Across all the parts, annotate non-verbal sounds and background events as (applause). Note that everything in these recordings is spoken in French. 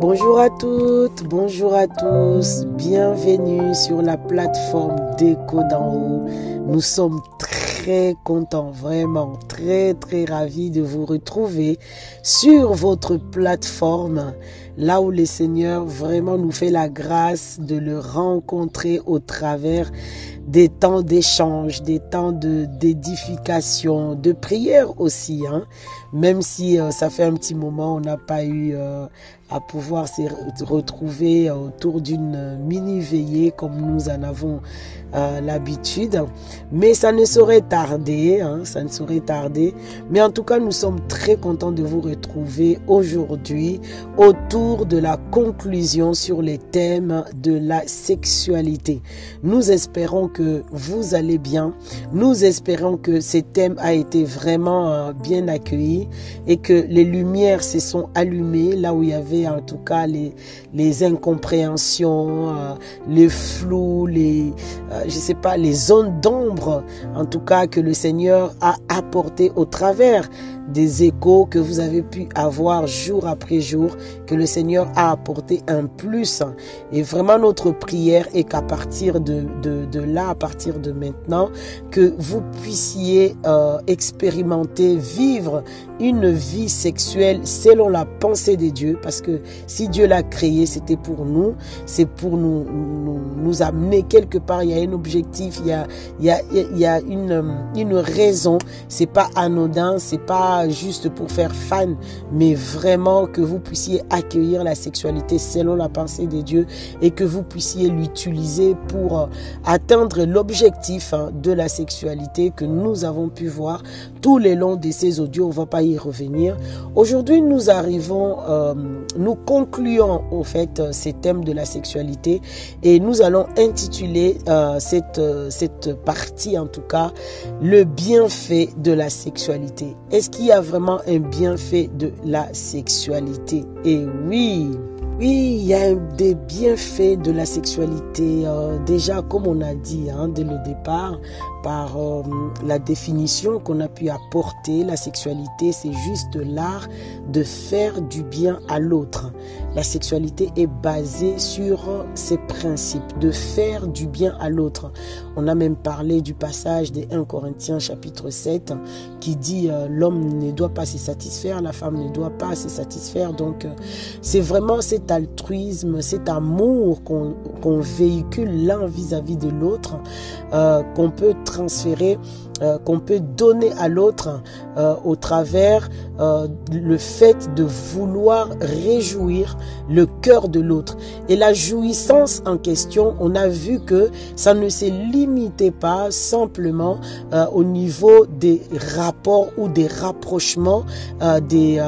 Bonjour à toutes, bonjour à tous, bienvenue sur la plateforme d'Echo d'en haut. Nous sommes très contents, vraiment très très ravis de vous retrouver sur votre plateforme, là où le Seigneur vraiment nous fait la grâce de le rencontrer au travers des temps d'échange, des temps de d'édification, de prière aussi. Hein. Même si euh, ça fait un petit moment, on n'a pas eu euh, à pouvoir se retrouver autour d'une mini veillée comme nous en avons euh, l'habitude. Mais ça ne saurait tarder, hein, ça ne saurait tarder. Mais en tout cas, nous sommes très contents de vous retrouver aujourd'hui autour de la conclusion sur les thèmes de la sexualité. Nous espérons que vous allez bien. Nous espérons que ces thèmes a été vraiment euh, bien accueillis et que les lumières se sont allumées là où il y avait en tout cas les, incompréhensions, euh, les flous, les, euh, je sais pas, les zones d'ombre, en tout cas que le Seigneur a apporté au travers des échos que vous avez pu avoir jour après jour, que le Seigneur a apporté un plus. Et vraiment notre prière est qu'à partir de, de, de, là, à partir de maintenant, que vous puissiez euh, expérimenter, vivre une vie sexuelle selon la pensée de Dieu, parce que si Dieu l'a créé, c'était pour nous, c'est pour nous, nous, nous, amener quelque part, il y a un objectif, il y a, il y a, il y a une, une raison, c'est pas anodin, c'est pas juste pour faire fan, mais vraiment que vous puissiez accueillir la sexualité selon la pensée de Dieu et que vous puissiez l'utiliser pour atteindre l'objectif de la sexualité que nous avons pu voir tout le long de ces audios. On va pas y revenir. Aujourd'hui, nous arrivons, euh, nous concluons au fait ces thèmes de la sexualité et nous allons intituler euh, cette, cette partie en tout cas le bienfait de la sexualité. Est-ce qu'il y a vraiment un bienfait de la sexualité. Et oui, oui, il y a des bienfaits de la sexualité. Euh, déjà, comme on a dit hein, dès le départ, par euh, la définition qu'on a pu apporter, la sexualité, c'est juste l'art de faire du bien à l'autre. La sexualité est basée sur ces principes, de faire du bien à l'autre. On a même parlé du passage des 1 Corinthiens chapitre 7 qui dit euh, l'homme ne doit pas se satisfaire, la femme ne doit pas se satisfaire. Donc euh, c'est vraiment cet altruisme, cet amour qu'on véhicule l'un vis-à-vis de l'autre, euh, qu'on peut transférer, euh, qu'on peut donner à l'autre euh, au travers le fait de vouloir réjouir le cœur de l'autre. Et la jouissance en question, on a vu que ça ne s'est limité pas simplement au niveau des rapports ou des rapprochements des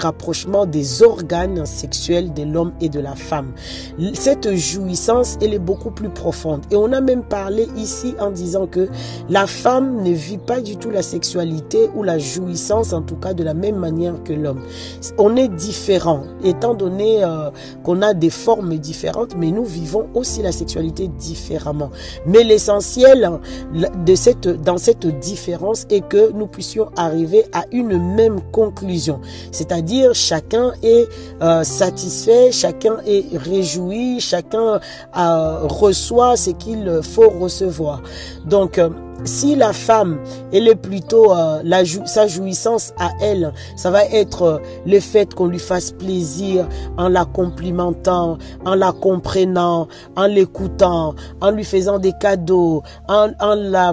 rapprochements des organes sexuels de l'homme et de la femme. Cette jouissance, elle est beaucoup plus profonde. Et on a même parlé ici en disant que la femme ne vit pas du tout la sexualité ou la jouissance, en tout cas de la même manière que l'homme. On est différent, étant donné euh, qu'on a des formes différentes, mais nous vivons aussi la sexualité différemment. Mais l'essentiel de cette, dans cette différence est que nous puissions arriver à une même conclusion. C'est-à-dire chacun est euh, satisfait, chacun est réjoui, chacun euh, reçoit ce qu'il faut recevoir. Donc, euh, si la femme, elle est plutôt euh, la sa jouissance à elle, ça va être euh, le fait qu'on lui fasse plaisir en la complimentant, en la comprenant, en l'écoutant, en lui faisant des cadeaux, en, en, la,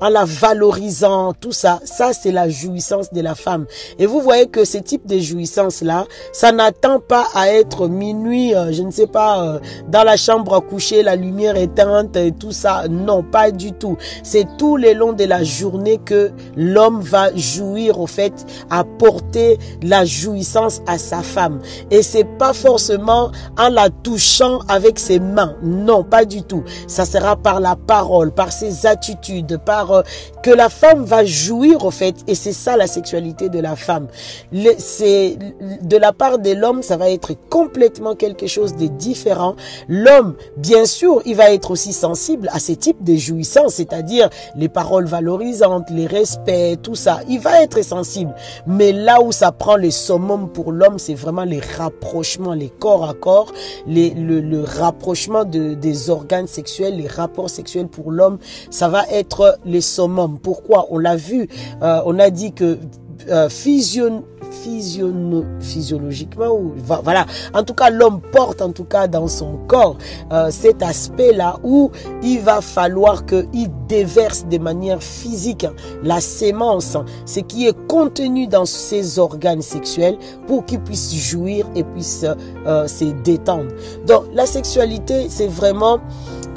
en la valorisant, tout ça. Ça, c'est la jouissance de la femme. Et vous voyez que ce type de jouissance-là, ça n'attend pas à être minuit, euh, je ne sais pas, euh, dans la chambre à coucher, la lumière éteinte et tout ça. Non, pas du tout. Tout le long de la journée que l'homme va jouir au fait, apporter la jouissance à sa femme. Et c'est pas forcément en la touchant avec ses mains. Non, pas du tout. Ça sera par la parole, par ses attitudes, par euh, que la femme va jouir au fait, et c'est ça la sexualité de la femme. C'est de la part de l'homme, ça va être complètement quelque chose de différent. L'homme, bien sûr, il va être aussi sensible à ces types de jouissances, c'est-à-dire les paroles valorisantes, les respects, tout ça. Il va être sensible. Mais là où ça prend le summum pour l'homme, c'est vraiment les rapprochements, les corps à corps, les, le, le rapprochement de, des organes sexuels, les rapports sexuels pour l'homme, ça va être les summum. Pourquoi On l'a vu, euh, on a dit que euh, physiologiquement ou voilà. En tout cas l'homme porte en tout cas dans son corps euh, cet aspect là où il va falloir que il déverse de manière physique la sémence ce qui est contenu dans ses organes sexuels pour qu'il puisse jouir et puisse se détendre. Donc la sexualité c'est vraiment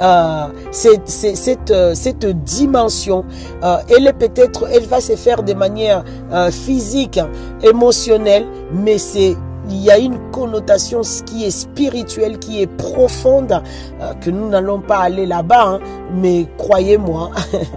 euh, cette, cette, euh, cette, dimension, euh, elle est peut-être, elle va se faire de manière euh, physique, émotionnelle, mais c'est il y a une connotation qui est spirituelle, qui est profonde, euh, que nous n'allons pas aller là-bas, hein, mais croyez-moi,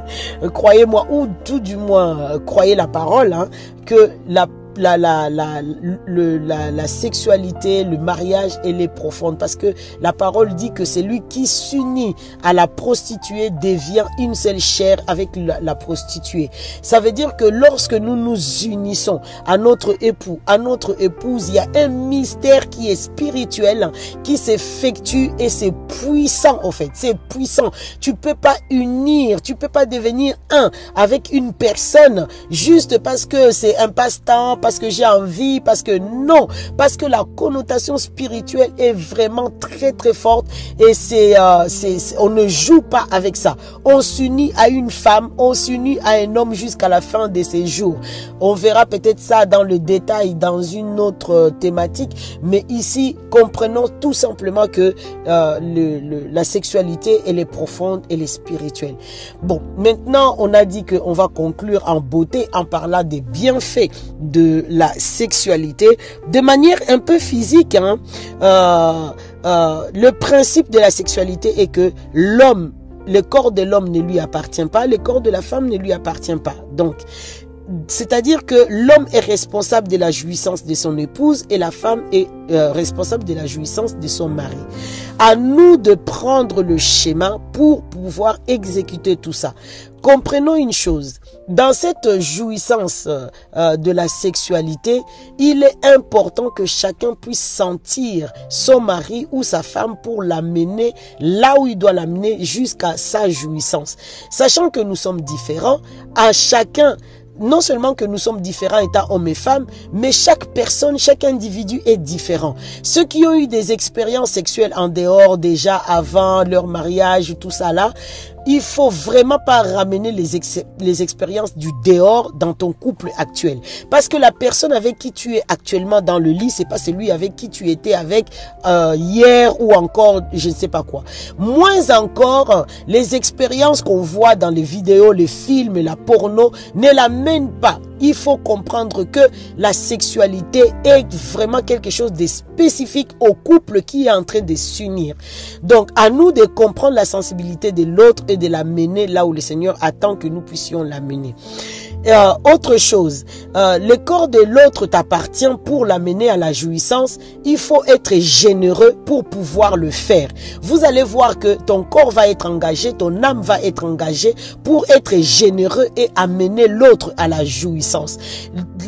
(laughs) croyez-moi, ou tout du moins, croyez la parole, hein, que la la, la, la, le, la, la sexualité, le mariage, elle est profonde parce que la parole dit que c'est lui qui s'unit à la prostituée devient une seule chair avec la, la, prostituée. Ça veut dire que lorsque nous nous unissons à notre époux, à notre épouse, il y a un mystère qui est spirituel, qui s'effectue et c'est puissant en fait. C'est puissant. Tu peux pas unir, tu peux pas devenir un avec une personne juste parce que c'est un passe-temps, parce que j'ai envie, parce que non, parce que la connotation spirituelle est vraiment très très forte et c'est, euh, c'est, on ne joue pas avec ça. On s'unit à une femme, on s'unit à un homme jusqu'à la fin de ses jours. On verra peut-être ça dans le détail dans une autre euh, thématique, mais ici comprenons tout simplement que euh, le, le, la sexualité elle est profonde, elle est spirituelle. Bon, maintenant on a dit qu'on va conclure en beauté en parlant des bienfaits de la sexualité de manière un peu physique. Hein. Euh, euh, le principe de la sexualité est que l'homme, le corps de l'homme ne lui appartient pas, le corps de la femme ne lui appartient pas. Donc, c'est-à-dire que l'homme est responsable de la jouissance de son épouse et la femme est euh, responsable de la jouissance de son mari. À nous de prendre le schéma pour pouvoir exécuter tout ça. Comprenons une chose, dans cette jouissance euh, de la sexualité, il est important que chacun puisse sentir son mari ou sa femme pour l'amener là où il doit l'amener jusqu'à sa jouissance. Sachant que nous sommes différents, à chacun non seulement que nous sommes différents étant hommes et femmes, mais chaque personne, chaque individu est différent. Ceux qui ont eu des expériences sexuelles en dehors déjà avant leur mariage, tout ça là, il faut vraiment pas ramener les, les expériences du dehors dans ton couple actuel. Parce que la personne avec qui tu es actuellement dans le lit, c'est pas celui avec qui tu étais avec euh, hier ou encore je ne sais pas quoi. Moins encore, les expériences qu'on voit dans les vidéos, les films la porno ne l'amènent pas il faut comprendre que la sexualité est vraiment quelque chose de spécifique au couple qui est en train de s'unir. Donc, à nous de comprendre la sensibilité de l'autre et de la mener là où le Seigneur attend que nous puissions la mener. Euh, autre chose, euh, le corps de l'autre t'appartient pour l'amener à la jouissance. Il faut être généreux pour pouvoir le faire. Vous allez voir que ton corps va être engagé, ton âme va être engagée pour être généreux et amener l'autre à la jouissance.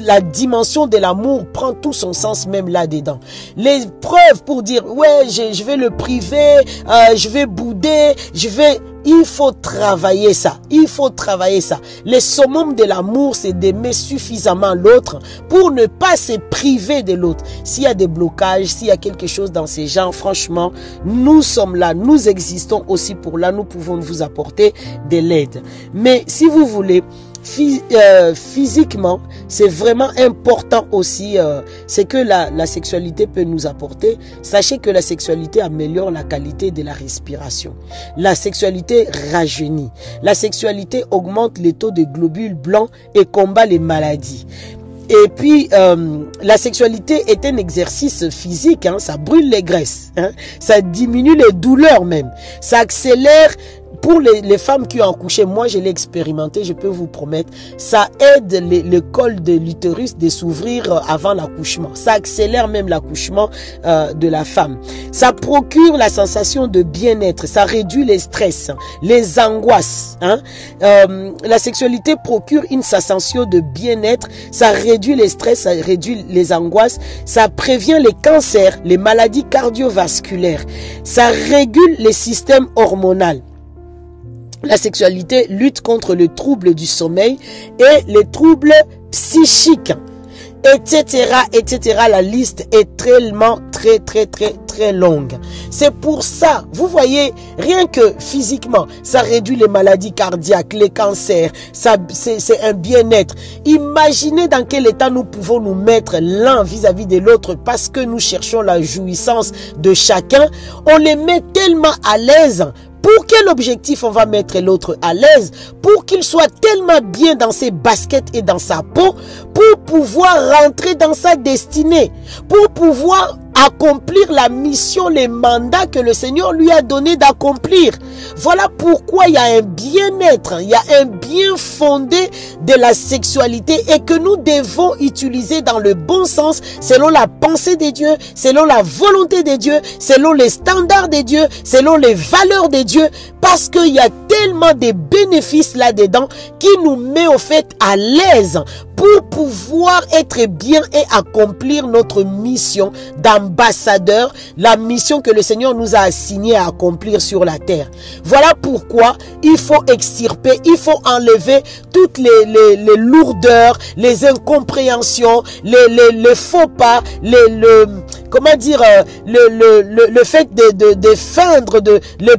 La dimension de l'amour prend tout son sens même là-dedans. Les preuves pour dire, ouais, je, vais le priver, euh, je vais bouder, je vais il faut travailler ça. Il faut travailler ça. Le summum de l'amour, c'est d'aimer suffisamment l'autre pour ne pas se priver de l'autre. S'il y a des blocages, s'il y a quelque chose dans ces gens, franchement, nous sommes là, nous existons aussi pour là, nous pouvons vous apporter de l'aide. Mais si vous voulez, physiquement, c'est vraiment important aussi euh, c'est que la, la sexualité peut nous apporter. Sachez que la sexualité améliore la qualité de la respiration. La sexualité rajeunit. La sexualité augmente les taux de globules blancs et combat les maladies. Et puis, euh, la sexualité est un exercice physique, hein, ça brûle les graisses, hein, ça diminue les douleurs même, ça accélère pour les, femmes qui ont accouché, moi je l'ai expérimenté, je peux vous promettre, ça aide le, col de l'utérus de s'ouvrir avant l'accouchement. Ça accélère même l'accouchement euh, de la femme. Ça procure la sensation de bien-être, ça réduit les stress, les angoisses. Hein. Euh, la sexualité procure une sensation de bien-être, ça réduit les stress, ça réduit les angoisses, ça prévient les cancers, les maladies cardiovasculaires, ça régule les systèmes hormonaux. La sexualité lutte contre le trouble du sommeil et les troubles psychiques etc., etc. La liste est tellement, très, très, très, très longue. C'est pour ça, vous voyez, rien que physiquement, ça réduit les maladies cardiaques, les cancers, c'est un bien-être. Imaginez dans quel état nous pouvons nous mettre l'un vis-à-vis de l'autre parce que nous cherchons la jouissance de chacun. On les met tellement à l'aise quel objectif on va mettre l'autre à l'aise Pour qu'il soit tellement bien dans ses baskets et dans sa peau, pour pouvoir rentrer dans sa destinée, pour pouvoir accomplir la mission, les mandats que le Seigneur lui a donné d'accomplir. Voilà pourquoi il y a un bien-être, il y a un bien fondé de la sexualité et que nous devons utiliser dans le bon sens, selon la pensée des dieux, selon la volonté des dieux, selon les standards des dieux, selon les valeurs des dieux, parce qu'il y a tellement de bénéfices là-dedans qui nous met au fait à l'aise pour pouvoir être bien et accomplir notre mission d'ambassadeur, la mission que le Seigneur nous a assignée à accomplir sur la terre. Voilà pourquoi il faut extirper, il faut enlever toutes les, les, lourdeurs, les incompréhensions, les, les, faux pas, les, le, comment dire, euh, le, le, le, fait de, de, feindre de, le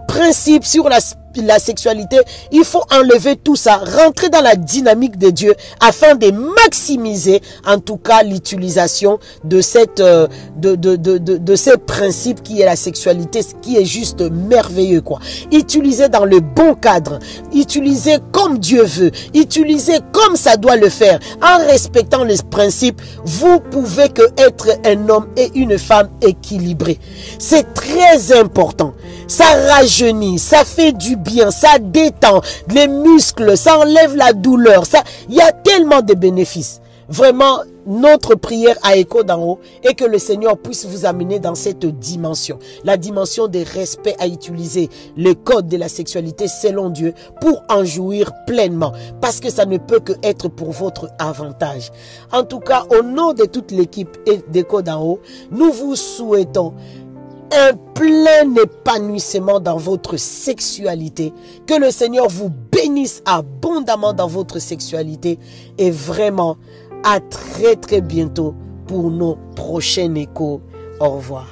sur la la sexualité, il faut enlever tout ça, rentrer dans la dynamique de Dieu afin de maximiser en tout cas l'utilisation de cette euh, de, de, ces principes qui est la sexualité, ce qui est juste merveilleux quoi. Utiliser dans le bon cadre, utiliser comme Dieu veut, utiliser comme ça doit le faire, en respectant les principes, vous pouvez que être un homme et une femme équilibrés. C'est très important. Ça rajeunit, ça fait du bien, ça détend les muscles, ça enlève la douleur. Ça, il y a tellement de bénéfices. Vraiment, notre prière à écho d'en haut est que le Seigneur puisse vous amener dans cette dimension, la dimension des respects à utiliser le code de la sexualité selon Dieu pour en jouir pleinement, parce que ça ne peut que être pour votre avantage. En tout cas, au nom de toute l'équipe d'écho d'en haut, nous vous souhaitons un plein épanouissement dans votre sexualité. Que le Seigneur vous bénisse abondamment dans votre sexualité et vraiment à très très bientôt pour nos prochains échos. Au revoir.